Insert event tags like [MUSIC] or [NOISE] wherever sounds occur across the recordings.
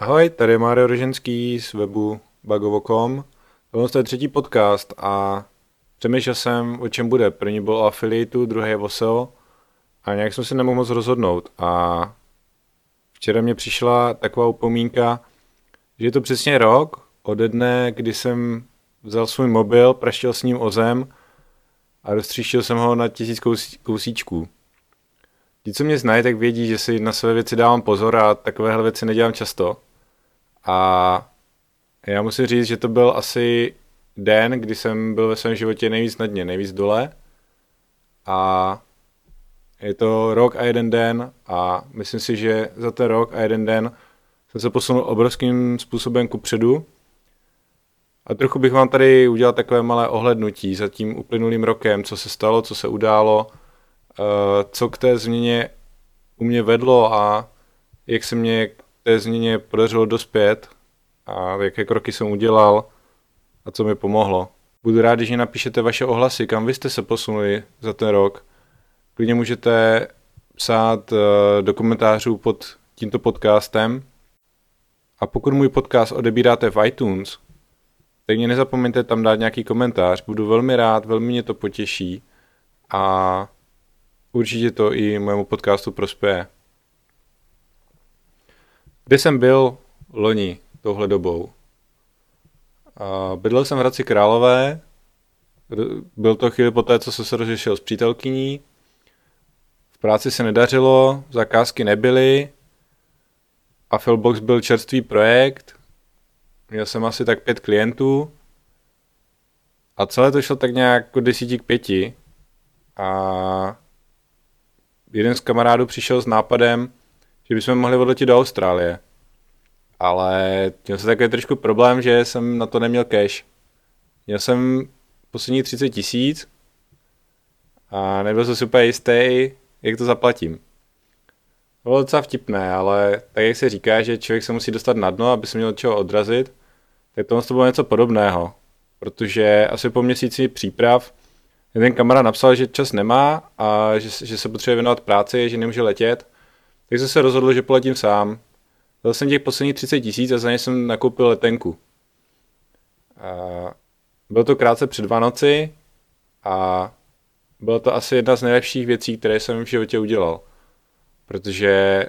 Ahoj, tady je Mário Roženský z webu bagovo.com. Tohle je třetí podcast a přemýšlel jsem, o čem bude. První byl o affiliateu, druhý je o SEO a nějak jsem se nemohl moc rozhodnout. A včera mě přišla taková upomínka, že je to přesně rok ode dne, kdy jsem vzal svůj mobil, praštil s ním o zem a roztříštil jsem ho na tisíc kousíčků. Ti, co mě znají, tak vědí, že si na své věci dávám pozor a takovéhle věci nedělám často. A já musím říct, že to byl asi den, kdy jsem byl ve svém životě nejvíc na dně, nejvíc dole. A je to rok a jeden den a myslím si, že za ten rok a jeden den jsem se posunul obrovským způsobem ku předu. A trochu bych vám tady udělal takové malé ohlednutí za tím uplynulým rokem, co se stalo, co se událo, eh, co k té změně u mě vedlo a jak se mě té změně podařilo dospět a jaké kroky jsem udělal a co mi pomohlo. Budu rád, když mi napíšete vaše ohlasy, kam vy jste se posunuli za ten rok. Klidně můžete psát eh, do komentářů pod tímto podcastem. A pokud můj podcast odebíráte v iTunes, tak mě nezapomeňte tam dát nějaký komentář. Budu velmi rád, velmi mě to potěší a určitě to i mému podcastu prospěje. Kde jsem byl loni touhle dobou? Bydlel jsem v Hradci Králové, byl to chvíli po té, co jsem se rozřešil s přítelkyní. V práci se nedařilo, zakázky nebyly, a Fillbox byl čerstvý projekt, měl jsem asi tak pět klientů a celé to šlo tak nějak od desíti k pěti a jeden z kamarádů přišel s nápadem, že bychom mohli odletět do Austrálie. Ale měl jsem takový trošku problém, že jsem na to neměl cash. Měl jsem poslední 30 tisíc a nebyl jsem super jistý, jak to zaplatím. Bylo docela vtipné, ale tak jak se říká, že člověk se musí dostat na dno, aby se měl čeho odrazit, tak to bylo něco podobného. Protože asi po měsíci příprav ten kamarád napsal, že čas nemá a že, že se potřebuje věnovat práci, že nemůže letět, tak jsem se rozhodl, že poletím sám. Dal jsem těch posledních 30 tisíc a za ně jsem nakoupil letenku. A bylo to krátce před Vánoci a byla to asi jedna z nejlepších věcí, které jsem v životě udělal. Protože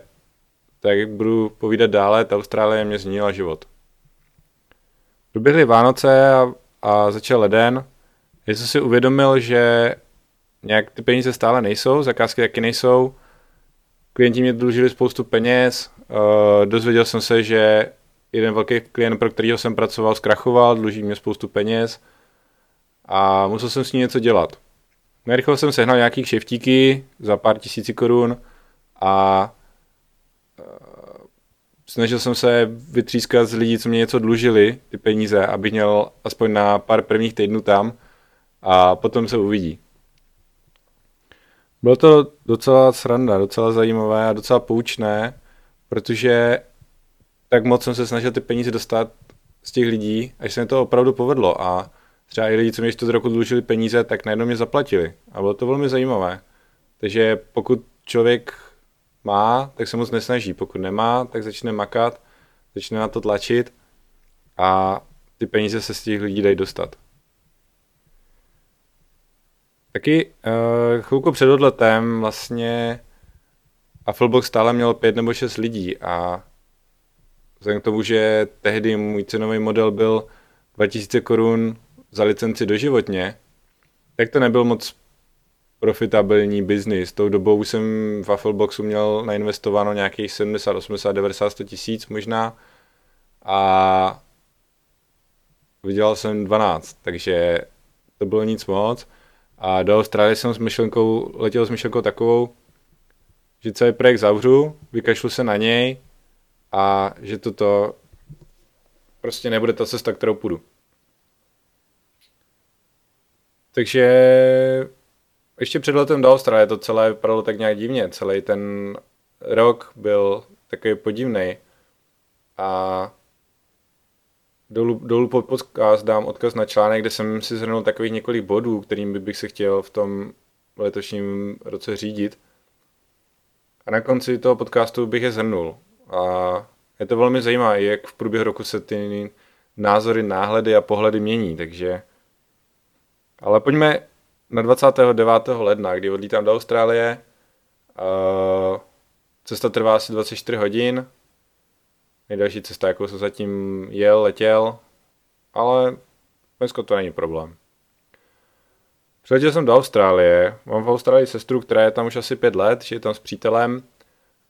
tak jak budu povídat dále, ta Austrálie mě změnila život. Doběhly Vánoce a, a začal leden. Já jsem si uvědomil, že nějak ty peníze stále nejsou, zakázky taky nejsou, klienti mě dlužili spoustu peněz, uh, dozvěděl jsem se, že jeden velký klient, pro kterého jsem pracoval, zkrachoval, dluží mě spoustu peněz a musel jsem s ním něco dělat. Nerychle jsem sehnal nějaký kšeftíky za pár tisíci korun a uh, snažil jsem se vytřískat z lidí, co mě něco dlužili, ty peníze, abych měl aspoň na pár prvních týdnů tam a potom se uvidí. Bylo to docela sranda, docela zajímavé a docela poučné, protože tak moc jsem se snažil ty peníze dostat z těch lidí, až se mi to opravdu povedlo a třeba i lidi, co mi to roku dlužili peníze, tak najednou mě zaplatili a bylo to velmi zajímavé. Takže pokud člověk má, tak se moc nesnaží, pokud nemá, tak začne makat, začne na to tlačit a ty peníze se z těch lidí dají dostat. Taky uh, chvilku před odletem vlastně Afflebox stále měl pět nebo šest lidí a vzhledem k tomu, že tehdy můj cenový model byl 2000 korun za licenci doživotně, tak to nebyl moc profitabilní biznis. Tou dobou jsem v Affleboxu měl nainvestováno nějakých 70, 80, 90, 100 tisíc možná a vydělal jsem 12, takže to bylo nic moc. A do Austrálie jsem s myšlenkou, letěl s myšlenkou takovou, že celý projekt zavřu, vykašlu se na něj a že toto prostě nebude ta cesta, kterou půjdu. Takže ještě před letem do Austrálie to celé vypadalo tak nějak divně. Celý ten rok byl takový podivný. A Dolů, dolů pod podcast dám odkaz na článek, kde jsem si zhrnul takových několik bodů, kterým bych se chtěl v tom letošním roce řídit. A na konci toho podcastu bych je zhrnul. A je to velmi zajímavé, jak v průběhu roku se ty názory, náhledy a pohledy mění, takže... Ale pojďme na 29. ledna, kdy odlítám do Austrálie. Cesta trvá asi 24 hodin. Nejdelší cesta, jakou jsem zatím jel, letěl, ale dneska to není problém. Přiletěl jsem do Austrálie. Mám v Austrálii sestru, která je tam už asi pět let, že je tam s přítelem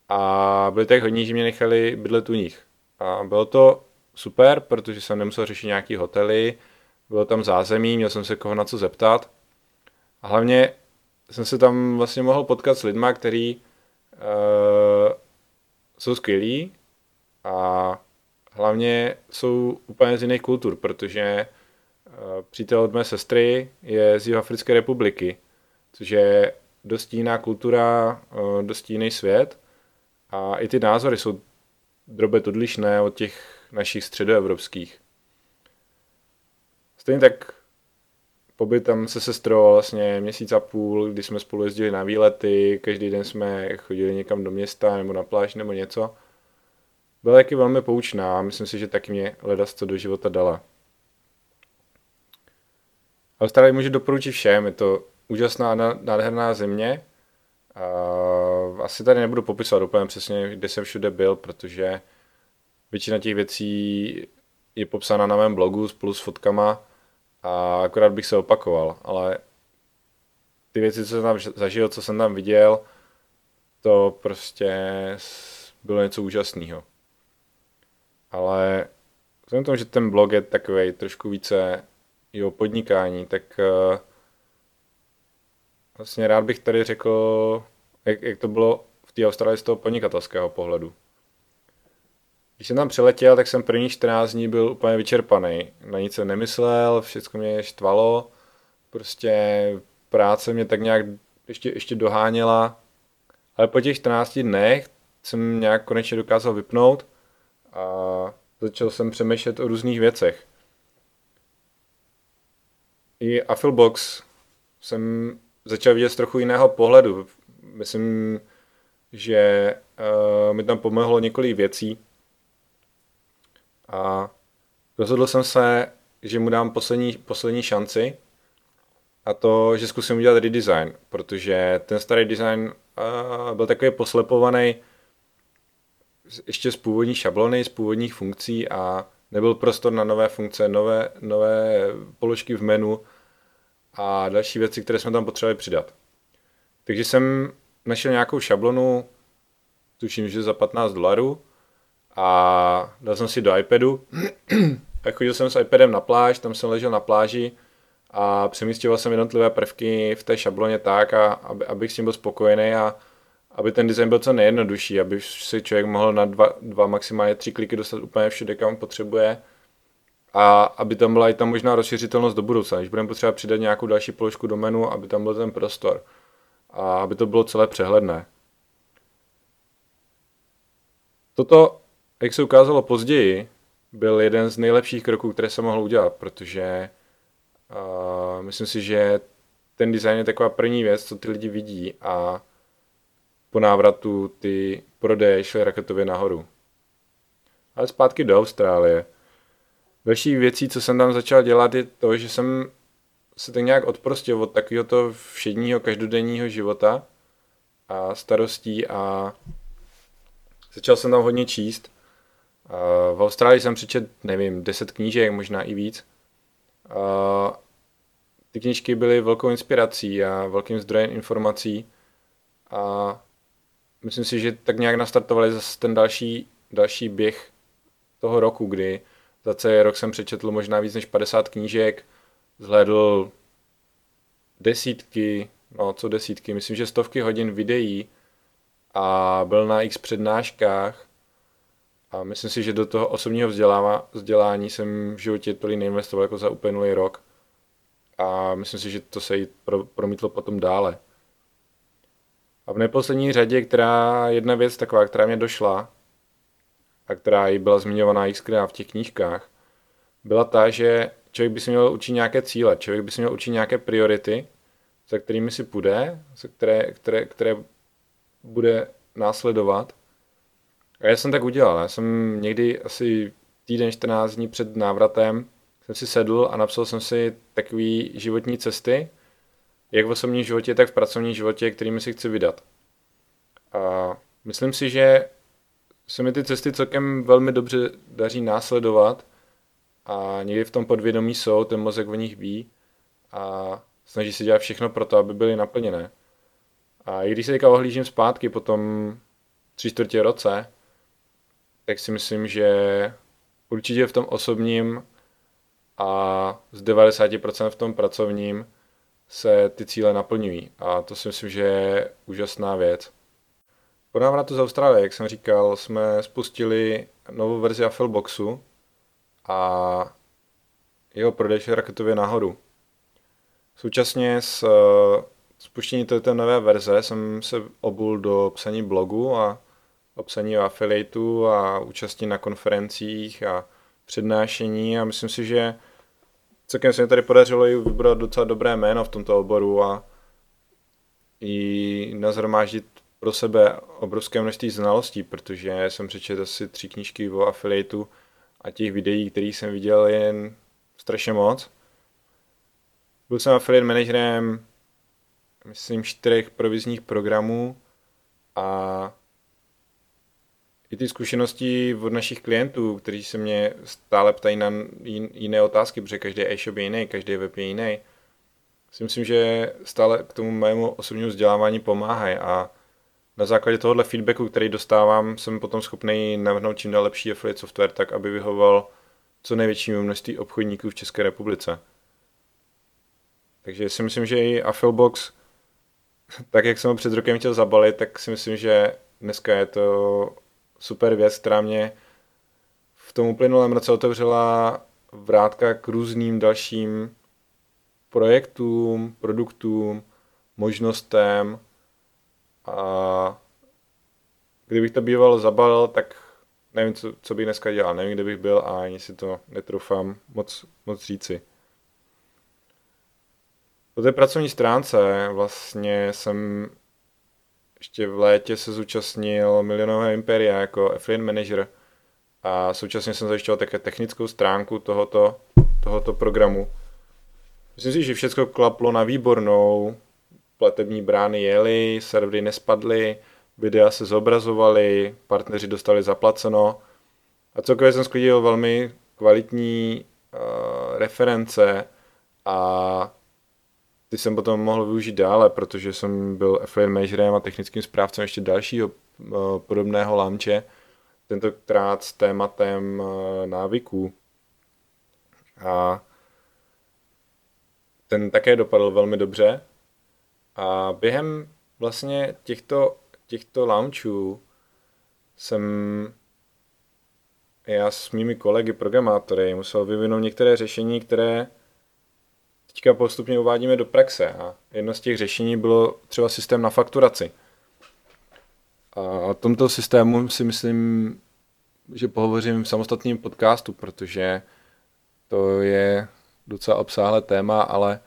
a byli tak hodní, že mě nechali bydlet u nich. A bylo to super, protože jsem nemusel řešit nějaký hotely, bylo tam zázemí, měl jsem se koho na co zeptat. A hlavně jsem se tam vlastně mohl potkat s lidma, kteří uh, jsou skvělí a hlavně jsou úplně z jiných kultur, protože uh, přítel od mé sestry je z Jihoafrické republiky, což je dost jiná kultura, uh, dost jiný svět a i ty názory jsou drobet odlišné od těch našich středoevropských. Stejně tak pobyt tam se sestrou vlastně měsíc a půl, kdy jsme spolu jezdili na výlety, každý den jsme chodili někam do města nebo na pláž nebo něco. Byla taky velmi poučná a myslím si, že taky mě ledas co do života dala. Austrálii můžu doporučit všem, je to úžasná, nádherná země. A asi tady nebudu popisovat úplně přesně, kde jsem všude byl, protože většina těch věcí je popsána na mém blogu spolu s fotkama a akorát bych se opakoval, ale ty věci, co jsem tam zažil, co jsem tam viděl, to prostě bylo něco úžasného. Ale vzhledem tomu, že ten blog je takový trošku více i o podnikání, tak uh, vlastně rád bych tady řekl, jak, jak to bylo v té Austrálii z toho podnikatelského pohledu. Když jsem tam přiletěl, tak jsem první 14 dní byl úplně vyčerpaný. Na nic jsem nemyslel, všechno mě štvalo. Prostě práce mě tak nějak ještě, ještě doháněla. Ale po těch 14 dnech jsem nějak konečně dokázal vypnout a začal jsem přemýšlet o různých věcech. I Affilbox jsem začal vidět z trochu jiného pohledu. Myslím, že uh, mi tam pomohlo několik věcí. A rozhodl jsem se, že mu dám poslední, poslední šanci a to, že zkusím udělat redesign, protože ten starý design uh, byl takový poslepovaný ještě z původní šablony, z původních funkcí a nebyl prostor na nové funkce, nové, nové položky v menu a další věci, které jsme tam potřebovali přidat. Takže jsem našel nějakou šablonu, tuším, že za 15 dolarů a dal jsem si do iPadu [CLEARS THROAT] a chodil jsem s iPadem na pláž, tam jsem ležel na pláži a přemístěval jsem jednotlivé prvky v té šabloně tak, a, aby, abych s tím byl spokojený a aby ten design byl co nejjednodušší, aby si člověk mohl na dva, dva maximálně tři kliky dostat úplně všude, kam potřebuje. A aby tam byla i tam možná rozšiřitelnost do budoucna, když budeme potřebovat přidat nějakou další položku do menu, aby tam byl ten prostor. A aby to bylo celé přehledné. Toto, jak se ukázalo později, byl jeden z nejlepších kroků, které se mohl udělat, protože uh, myslím si, že ten design je taková první věc, co ty lidi vidí a po návratu ty prodeje šly raketově nahoru. Ale zpátky do Austrálie. Další věcí, co jsem tam začal dělat, je to, že jsem se tak nějak odprostil od takového to všedního každodenního života a starostí a začal jsem tam hodně číst. V Austrálii jsem přečet, nevím, 10 knížek, možná i víc. Ty knížky byly velkou inspirací a velkým zdrojem informací a myslím si, že tak nějak nastartovali zase ten další, další běh toho roku, kdy za celý rok jsem přečetl možná víc než 50 knížek, zhlédl desítky, no co desítky, myslím, že stovky hodin videí a byl na x přednáškách a myslím si, že do toho osobního vzdělání jsem v životě tolik neinvestoval jako za uplynulý rok a myslím si, že to se jí pro, promítlo potom dále. A v neposlední řadě, která jedna věc taková, která mě došla a která i byla zmiňovaná xkrát v těch knížkách, byla ta, že člověk by si měl učit nějaké cíle, člověk by si měl učit nějaké priority, za kterými si půjde, za které, které, které bude následovat A já jsem tak udělal. Já jsem někdy asi týden, 14 dní před návratem jsem si sedl a napsal jsem si takový životní cesty, jak v osobním životě, tak v pracovním životě, kterými si chci vydat. A myslím si, že se mi ty cesty celkem velmi dobře daří následovat a někdy v tom podvědomí jsou, ten mozek o nich ví a snaží se dělat všechno pro to, aby byly naplněné. A i když se teďka ohlížím zpátky po tom tři čtvrtě roce, tak si myslím, že určitě v tom osobním a z 90% v tom pracovním se ty cíle naplňují. A to si myslím, že je úžasná věc. Po návratu z Austrálie, jak jsem říkal, jsme spustili novou verzi Affilboxu a jeho prodej šel raketově nahoru. Současně s uh, spuštění této nové verze jsem se obul do psaní blogu a obsaní affiliatů a účastí na konferencích a přednášení a myslím si, že celkem se mi tady podařilo i vybrat docela dobré jméno v tomto oboru a i nazhromáždit pro sebe obrovské množství znalostí, protože jsem přečetl asi tři knížky o affiliateu a těch videí, které jsem viděl, je jen strašně moc. Byl jsem affiliate manažerem, myslím, čtyřech provizních programů a i ty zkušenosti od našich klientů, kteří se mě stále ptají na jiné otázky, protože každý e-shop je jiný, každý web je jiný, si myslím, že stále k tomu mému osobnímu vzdělávání pomáhají a na základě tohohle feedbacku, který dostávám, jsem potom schopný navrhnout čím dál lepší affiliate software tak, aby vyhovoval co největšímu množství obchodníků v České republice. Takže si myslím, že i Affilbox, tak jak jsem ho před rokem chtěl zabalit, tak si myslím, že dneska je to super věc, která mě v tom uplynulém roce otevřela vrátka k různým dalším projektům, produktům, možnostem a kdybych to býval zabalil, tak nevím, co, co bych dneska dělal, nevím, kde bych byl a ani si to netrofám moc, moc říci. Po té pracovní stránce vlastně jsem ještě v létě se zúčastnil milionového impéria jako affiliate manager a současně jsem zajišťoval také technickou stránku tohoto, tohoto programu. Myslím si, že všechno klaplo na výbornou, platební brány jely, servery nespadly, videa se zobrazovaly, partneři dostali zaplaceno a celkově jsem sklidil velmi kvalitní uh, reference a ty jsem potom mohl využít dále, protože jsem byl affiliate managerem a technickým správcem ještě dalšího uh, podobného launche, tentokrát s tématem uh, návyků. A ten také dopadl velmi dobře. A během vlastně těchto, těchto launchů jsem já s mými kolegy programátory musel vyvinout některé řešení, které teďka postupně uvádíme do praxe a jedno z těch řešení bylo třeba systém na fakturaci. A o tomto systému si myslím, že pohovořím v samostatném podcastu, protože to je docela obsáhlé téma, ale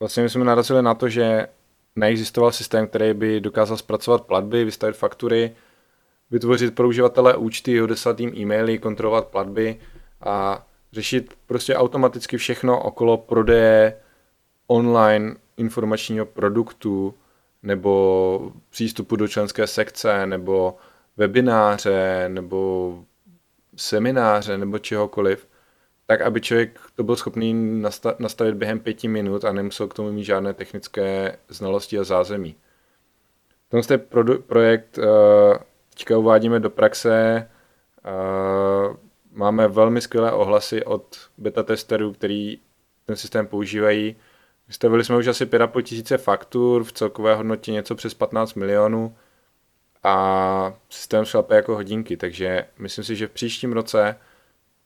vlastně my jsme narazili na to, že neexistoval systém, který by dokázal zpracovat platby, vystavit faktury, vytvořit pro uživatele účty, odeslat jim e-maily, kontrolovat platby a řešit prostě automaticky všechno okolo prodeje online informačního produktu nebo přístupu do členské sekce nebo webináře nebo semináře nebo čehokoliv, tak aby člověk to byl schopný nastavit během pěti minut a nemusel k tomu mít žádné technické znalosti a zázemí. Tenhle projekt uh, teďka uvádíme do praxe uh, Máme velmi skvělé ohlasy od beta testerů, který ten systém používají. Vystavili jsme už asi 5,5 tisíce faktur v celkové hodnotě něco přes 15 milionů a systém šlape jako hodinky, takže myslím si, že v příštím roce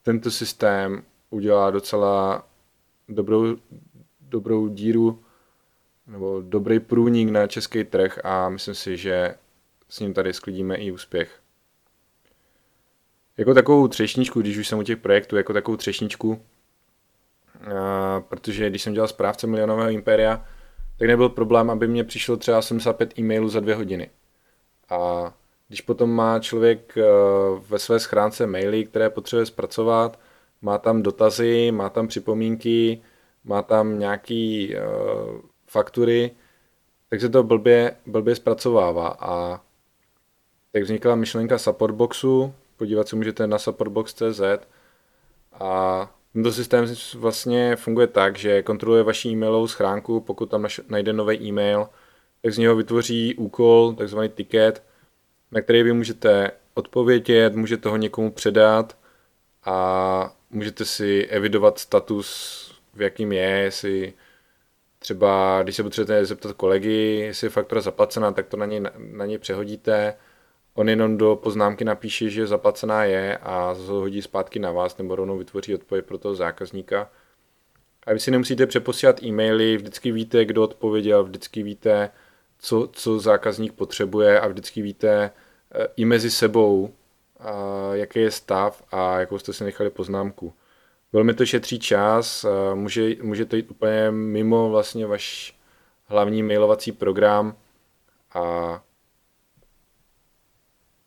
tento systém udělá docela dobrou, dobrou díru nebo dobrý průnik na český trh a myslím si, že s ním tady sklidíme i úspěch. Jako takovou třešničku, když už jsem u těch projektů, jako takovou třešničku, a, protože když jsem dělal správce milionového impéria, tak nebyl problém, aby mě přišlo třeba 75 e-mailů za dvě hodiny. A Když potom má člověk eh, ve své schránce maily, které potřebuje zpracovat, má tam dotazy, má tam připomínky, má tam nějaký uh, faktury, tak se to blbě, blbě zpracovává a tak vznikla myšlenka supportboxu, podívat se můžete na supportbox.cz a tento systém vlastně funguje tak, že kontroluje vaši e-mailovou schránku, pokud tam najde nový e-mail, tak z něho vytvoří úkol, takzvaný ticket, na který vy můžete odpovědět, můžete ho někomu předat a můžete si evidovat status, v jakým je, jestli třeba, když se potřebujete zeptat kolegy, jestli je faktura zaplacená, tak to na něj, na něj přehodíte. On jenom do poznámky napíše, že zaplacená je a hodí zpátky na vás nebo rovnou vytvoří odpověď pro toho zákazníka. A vy si nemusíte přeposílat e-maily, vždycky víte, kdo odpověděl, vždycky víte, co, co zákazník potřebuje a vždycky víte eh, i mezi sebou, jaký je stav a jakou jste si nechali poznámku. Velmi to šetří čas, může, může to jít úplně mimo vlastně váš hlavní mailovací program a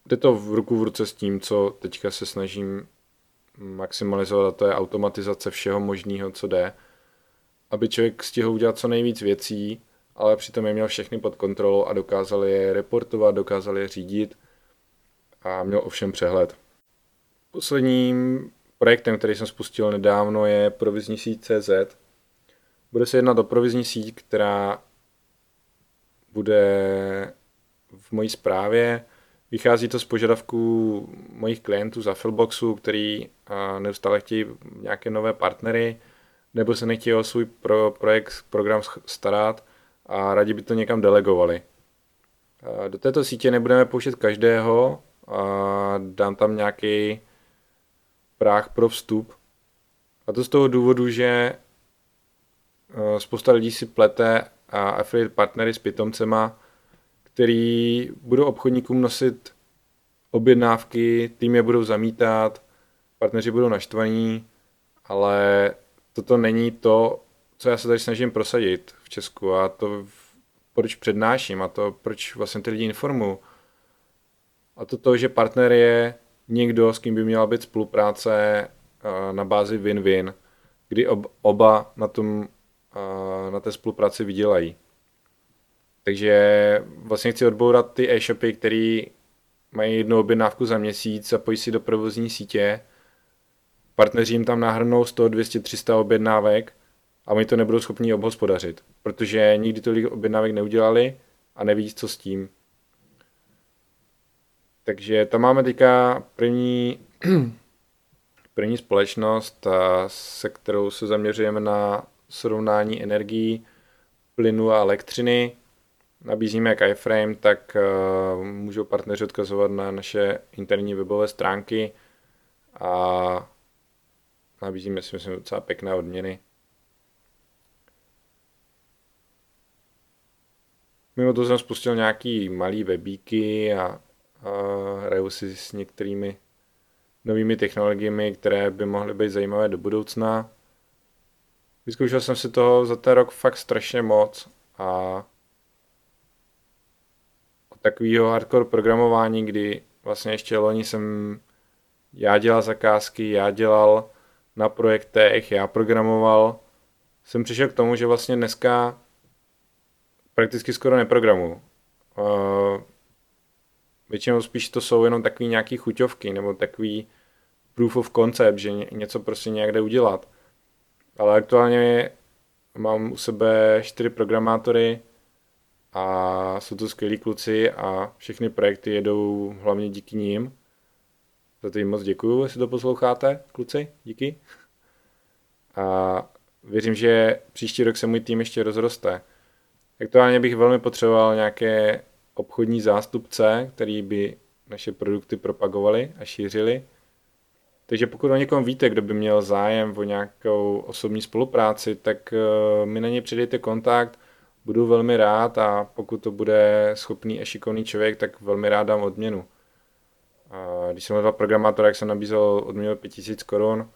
jde to v ruku v ruce s tím, co teďka se snažím maximalizovat, a to je automatizace všeho možného, co jde, aby člověk stihl udělat co nejvíc věcí, ale přitom je měl všechny pod kontrolou a dokázal je reportovat, dokázal je řídit a měl ovšem přehled. Posledním projektem, který jsem spustil nedávno, je provizní síť CZ. Bude se jednat o provizní síť, která bude v mojí zprávě. Vychází to z požadavků mojich klientů z Affilboxu, který neustále chtějí nějaké nové partnery, nebo se nechtějí o svůj pro, projekt, program starat a rádi by to někam delegovali. Do této sítě nebudeme pouštět každého, dám tam nějaký práh pro vstup. A to z toho důvodu, že spousta lidí si plete a affiliate partnery s pitomcema, který budou obchodníkům nosit objednávky, tým je budou zamítat, partneři budou naštvaní, ale toto není to, co já se tady snažím prosadit v Česku a to proč přednáším a to proč vlastně ty lidi informuji. A to to, že partner je někdo, s kým by měla být spolupráce eh, na bázi win-win, kdy oba na, tom, eh, na té spolupráci vydělají. Takže vlastně chci odbourat ty e-shopy, které mají jednu objednávku za měsíc, zapojí si do provozní sítě, partneři jim tam nahrnou 100, 200, 300 objednávek a oni to nebudou schopni obhospodařit, protože nikdy tolik objednávek neudělali a neví, co s tím. Takže tam máme teďka první, [CLEARS THROAT] první společnost, se kterou se zaměřujeme na srovnání energií, plynu a elektřiny. Nabízíme jak iframe, tak můžou partneři odkazovat na naše interní webové stránky a nabízíme si myslím docela pěkné odměny. Mimo to jsem spustil nějaký malý webíky a a hraju si s některými novými technologiemi, které by mohly být zajímavé do budoucna. Vyzkoušel jsem si toho za ten rok fakt strašně moc a takového hardcore programování, kdy vlastně ještě loni jsem já dělal zakázky, já dělal na projektech, já programoval, jsem přišel k tomu, že vlastně dneska prakticky skoro neprogramuju. Většinou spíš to jsou jenom takové nějaké chuťovky nebo takový proof of concept, že něco prostě nějak jde udělat. Ale aktuálně mám u sebe čtyři programátory a jsou to skvělí kluci a všechny projekty jedou hlavně díky ním. Za to jim moc děkuju, jestli to posloucháte, kluci, díky. A věřím, že příští rok se můj tým ještě rozroste. Aktuálně bych velmi potřeboval nějaké obchodní zástupce, který by naše produkty propagovali a šířili. Takže pokud o někom víte, kdo by měl zájem o nějakou osobní spolupráci, tak eh, mi na ně přidejte kontakt, budu velmi rád a pokud to bude schopný a šikovný člověk, tak velmi rád dám odměnu. A když jsem hledal programátora, jak jsem nabízel odměnu 5000 korun,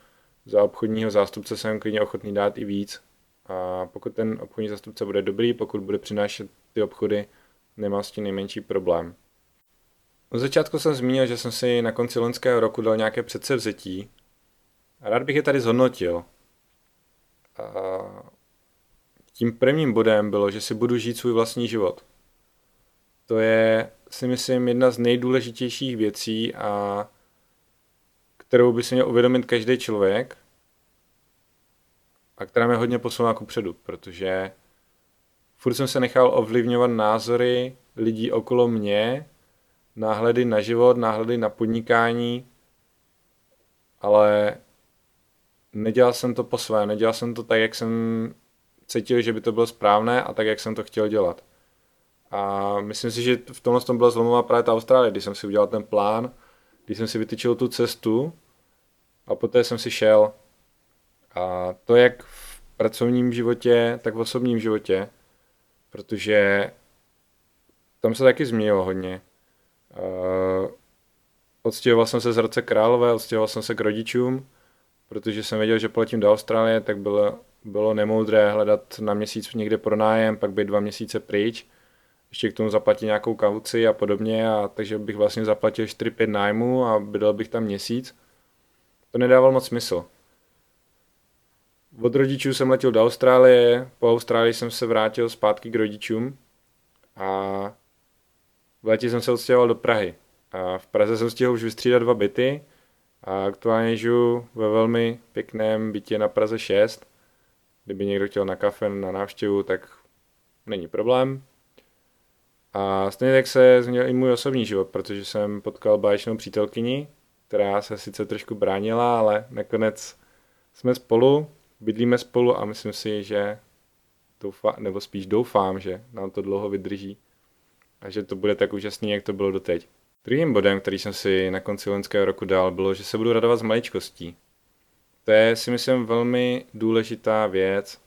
za obchodního zástupce jsem klidně ochotný dát i víc. A pokud ten obchodní zástupce bude dobrý, pokud bude přinášet ty obchody, nemá s tím nejmenší problém. Na začátku jsem zmínil, že jsem si na konci loňského roku dal nějaké předsevzetí. A rád bych je tady zhodnotil. A tím prvním bodem bylo, že si budu žít svůj vlastní život. To je, si myslím, jedna z nejdůležitějších věcí, a kterou by si měl uvědomit každý člověk a která mě hodně posunula ku předu, protože furt jsem se nechal ovlivňovat názory lidí okolo mě, náhledy na život, náhledy na podnikání, ale nedělal jsem to po své, nedělal jsem to tak, jak jsem cítil, že by to bylo správné a tak, jak jsem to chtěl dělat. A myslím si, že v tomhle tom byla zlomová právě ta Austrálie, když jsem si udělal ten plán, když jsem si vytyčil tu cestu a poté jsem si šel. A to jak v pracovním životě, tak v osobním životě, protože tam se taky změnilo hodně. Uh, odstěhoval jsem se z Hradce Králové, odstěhoval jsem se k rodičům, protože jsem věděl, že poletím do Austrálie, tak bylo, bylo nemoudré hledat na měsíc někde pro nájem, pak být dva měsíce pryč, ještě k tomu zaplatit nějakou kauci a podobně, a takže bych vlastně zaplatil 4-5 nájmu a bydlel bych tam měsíc. To nedával moc smysl. Od rodičů jsem letěl do Austrálie, po Austrálii jsem se vrátil zpátky k rodičům a v létě jsem se odstěhoval do Prahy. A v Praze jsem stihl už vystřídat dva byty a aktuálně žiju ve velmi pěkném bytě na Praze 6. Kdyby někdo chtěl na kafe, na návštěvu, tak není problém. A stejně tak se změnil i můj osobní život, protože jsem potkal báječnou přítelkyni, která se sice trošku bránila, ale nakonec jsme spolu, bydlíme spolu a myslím si, že doufám, nebo spíš doufám, že nám to dlouho vydrží a že to bude tak úžasný, jak to bylo doteď. Druhým bodem, který jsem si na konci loňského roku dal, bylo, že se budu radovat z maličkostí. To je si myslím velmi důležitá věc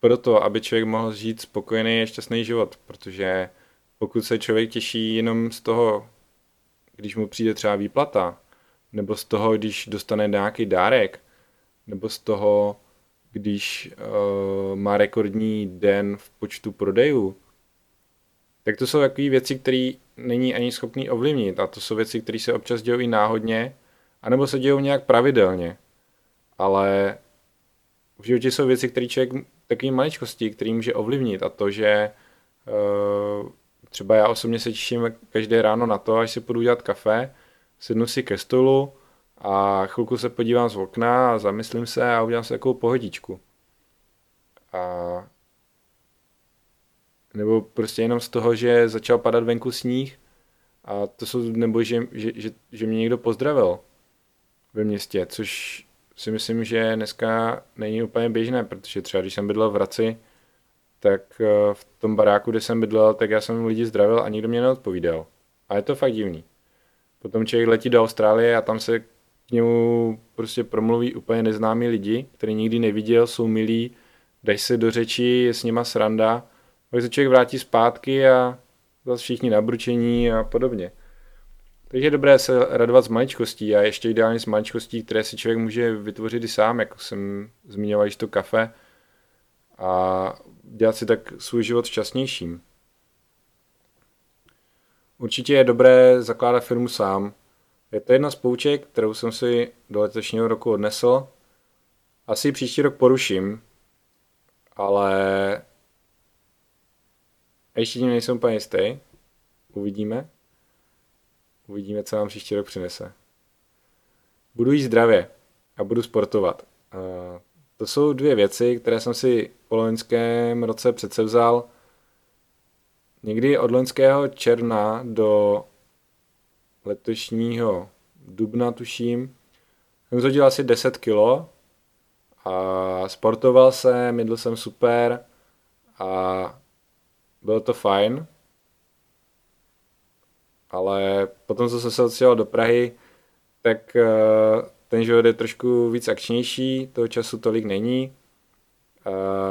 pro to, aby člověk mohl žít spokojený a šťastný život, protože pokud se člověk těší jenom z toho, když mu přijde třeba výplata, nebo z toho, když dostane nějaký dárek, nebo z toho, když uh, má rekordní den v počtu prodejů, tak to jsou takové věci, které není ani schopný ovlivnit a to jsou věci, které se občas dějí náhodně, anebo se dějí nějak pravidelně. Ale v životě jsou věci, které člověk takové maličkosti, který může ovlivnit a to, že uh, třeba já osobně se těším každé ráno na to, až si půjdu dělat kafe, sednu si ke stolu a chvilku se podívám z okna a zamyslím se a udělám si takovou pohodičku. A nebo prostě jenom z toho, že začal padat venku sníh a to jsou, nebo že, že, že, že mě někdo pozdravil ve městě, což si myslím, že dneska není úplně běžné, protože třeba když jsem bydlel v Hradci, tak eh, v tom baráku, kde jsem bydlel, tak já jsem lidi zdravil a nikdo mě neodpovídal. A je to fakt divný. Potom člověk letí do Austrálie a tam se k němu prostě promluví úplně neznámí lidi, který nikdy neviděl, jsou milí, dají se do řeči, je s nima sranda pak se člověk vrátí zpátky a zase všichni nabručení a podobně. Takže je dobré se radovat z maličkostí a ještě ideálně z maličkostí, které si člověk může vytvořit i sám, jako jsem zmiňoval již to kafe a dělat si tak svůj život šťastnějším. Určitě je dobré zakládat firmu sám. Je to jedna z pouček, kterou jsem si do letošního roku odnesl. Asi příští rok poruším, ale a ještě tím nejsem úplně jistý. Uvidíme. Uvidíme, co nám příští rok přinese. Budu jíst zdravě a budu sportovat. To jsou dvě věci, které jsem si po loňském roce přece vzal. Někdy od loňského června do letošního dubna, tuším, jsem zhodil asi 10 kilo a sportoval jsem, jedl jsem super a bylo to fajn, ale potom, co jsem se odstěhoval do Prahy, tak eh, ten život je trošku víc akčnější, toho času tolik není.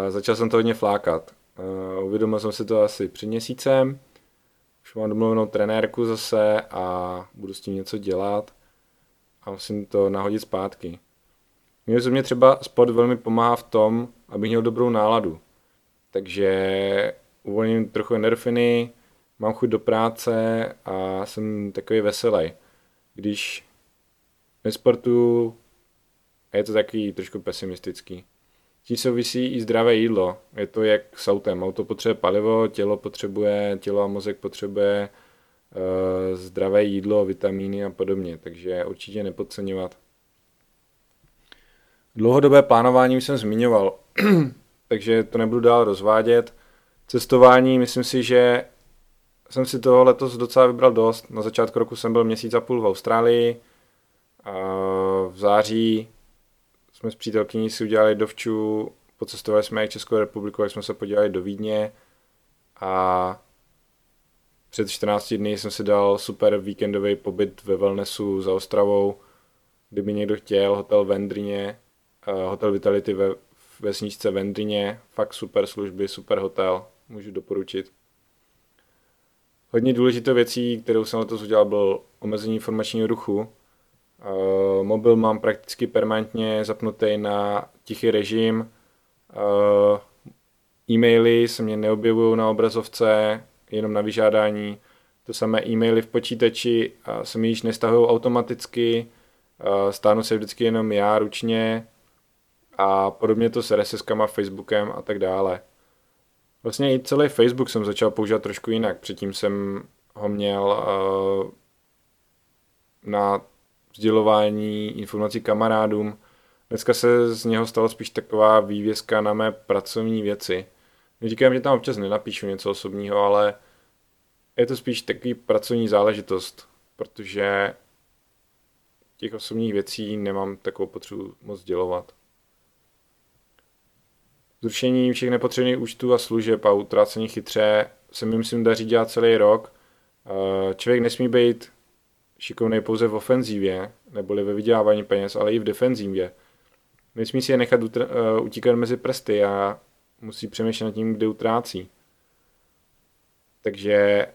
Začal jsem to hodně flákat. Eh, uvědomil jsem si to asi před měsícem, už mám domluvenou trenérku zase a budu s tím něco dělat a musím to nahodit zpátky. Mě mě třeba sport velmi pomáhá v tom, abych měl dobrou náladu. Takže uvolním trochu endorfiny, mám chuť do práce a jsem takový veselý. Když nesportuju, je to takový trošku pesimistický. Tím souvisí i zdravé jídlo. Je to jak s autem. Auto potřebuje palivo, tělo potřebuje, tělo a mozek potřebuje uh, zdravé jídlo, vitamíny a podobně. Takže určitě nepodceňovat. Dlouhodobé plánování jsem zmiňoval, [CLEARS THROAT] takže to nebudu dál rozvádět. Cestování, myslím si, že jsem si toho letos docela vybral dost. Na začátku roku jsem byl měsíc a půl v Austrálii. A v září jsme s přítelkyní si udělali dovču, pocestovali jsme i Českou republiku, jak jsme se podívali do Vídně a před 14 dny jsem si dal super víkendový pobyt ve wellnessu za Ostravou, kdyby někdo chtěl, hotel Vendrině, hotel Vitality ve vesničce Vendrině, fakt super služby, super hotel, můžu doporučit. Hodně důležité věcí, kterou jsem letos udělal, byl omezení informačního ruchu. Uh, mobil mám prakticky permanentně zapnutý na tichý režim. Uh, e-maily se mě neobjevují na obrazovce, jenom na vyžádání. To samé e-maily v počítači uh, se mi již nestahují automaticky, uh, stánu se vždycky jenom já ručně a podobně to s RSS-kama, Facebookem a tak dále. Vlastně i celý Facebook jsem začal používat trošku jinak. Předtím jsem ho měl uh, na sdělování informací kamarádům. Dneska se z něho stalo spíš taková vývězka na mé pracovní věci. Neříkám, že tam občas nenapíšu něco osobního, ale je to spíš takový pracovní záležitost, protože těch osobních věcí nemám takovou potřebu moc dělovat. Zrušení všech nepotřebných účtů a služeb a utrácení chytře se mi myslím daří dělat celý rok. Eh, člověk nesmí být šikovný pouze v ofenzívě, neboli ve vydělávání peněz, ale i v defenzívě. Nesmí si je nechat utr- uh, utíkat mezi prsty a musí přemýšlet nad tím, kde utrácí. Takže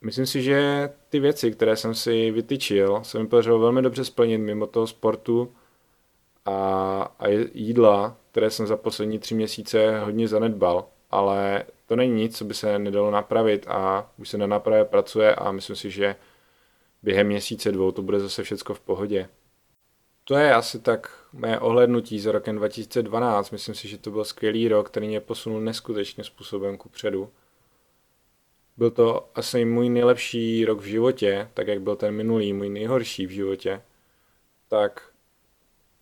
myslím si, že ty věci, které jsem si vytyčil, se mi podařilo velmi dobře splnit mimo toho sportu a, a jídla, které jsem za poslední tři měsíce hodně zanedbal. Ale to není nic, co by se nedalo napravit a už se na nápravě pracuje a myslím si, že během měsíce dvou to bude zase všechno v pohodě. To je asi tak mé ohlednutí za rokem 2012. Myslím si, že to byl skvělý rok, který mě posunul neskutečně způsobem ku předu. Byl to asi můj nejlepší rok v životě, tak jak byl ten minulý, můj nejhorší v životě. Tak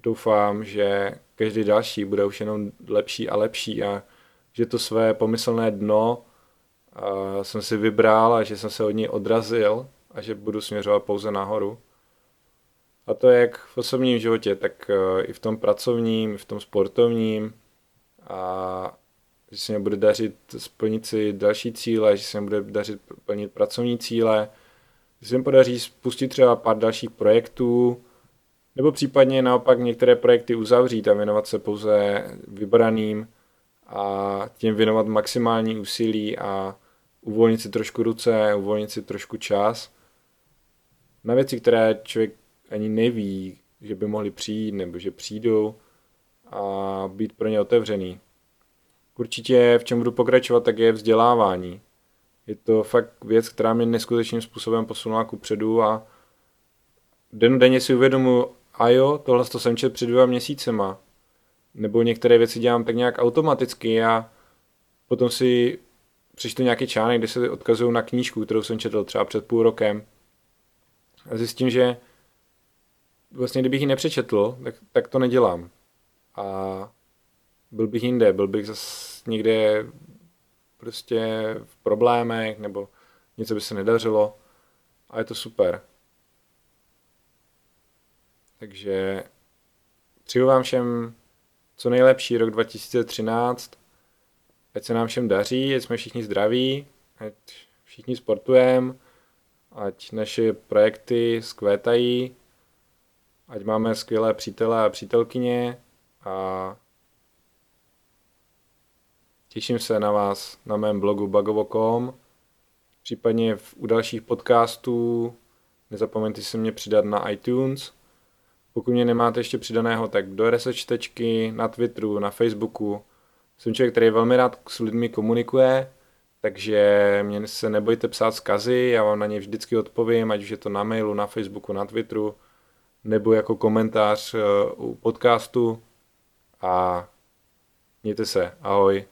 doufám, že každý další bude už jenom lepší a lepší a že to své pomyslné dno jsem si vybral a že jsem se od něj odrazil a že budu směřovat pouze nahoru. A to jak v osobním životě, tak e, i v tom pracovním, i v tom sportovním. A že se mi bude dařit splnit si další cíle, že se mi bude dařit plnit pracovní cíle, že se mi podaří spustit třeba pár dalších projektů, nebo případně naopak některé projekty uzavřít a věnovat se pouze vybraným a tím věnovat maximální úsilí a uvolnit si trošku ruce, uvolnit si trošku čas na věci, které člověk ani neví, že by mohly přijít nebo že přijdou a být pro ně otevřený. Určitě v čem budu pokračovat, tak je vzdělávání. Je to fakt věc, která mě neskutečným způsobem posunula ku předu a denně si uvědomuji, a jo, tohle to jsem čet před dvěma měsícema. Nebo některé věci dělám tak nějak automaticky a potom si přečtu nějaký článek, kde se odkazují na knížku, kterou jsem četl třeba před půl rokem a zjistím, že vlastně kdybych ji nepřečetl, tak, tak to nedělám. A byl bych jinde, byl bych zase někde prostě v problémech, nebo něco by se nedařilo. A je to super. Takže přeju vám všem co nejlepší rok 2013. Ať se nám všem daří, ať jsme všichni zdraví, ať všichni sportujeme, ať naše projekty skvétají, ať máme skvělé přítele a přítelkyně a těším se na vás na mém blogu bagovo.com, případně v, u dalších podcastů nezapomeňte se mě přidat na iTunes. Pokud mě nemáte ještě přidaného, tak do resečtečky, na Twitteru, na Facebooku. Jsem člověk, který velmi rád s lidmi komunikuje, takže mě se nebojte psát zkazy, já vám na ně vždycky odpovím, ať už je to na mailu, na Facebooku, na Twitteru, nebo jako komentář uh, u podcastu a mějte se, ahoj.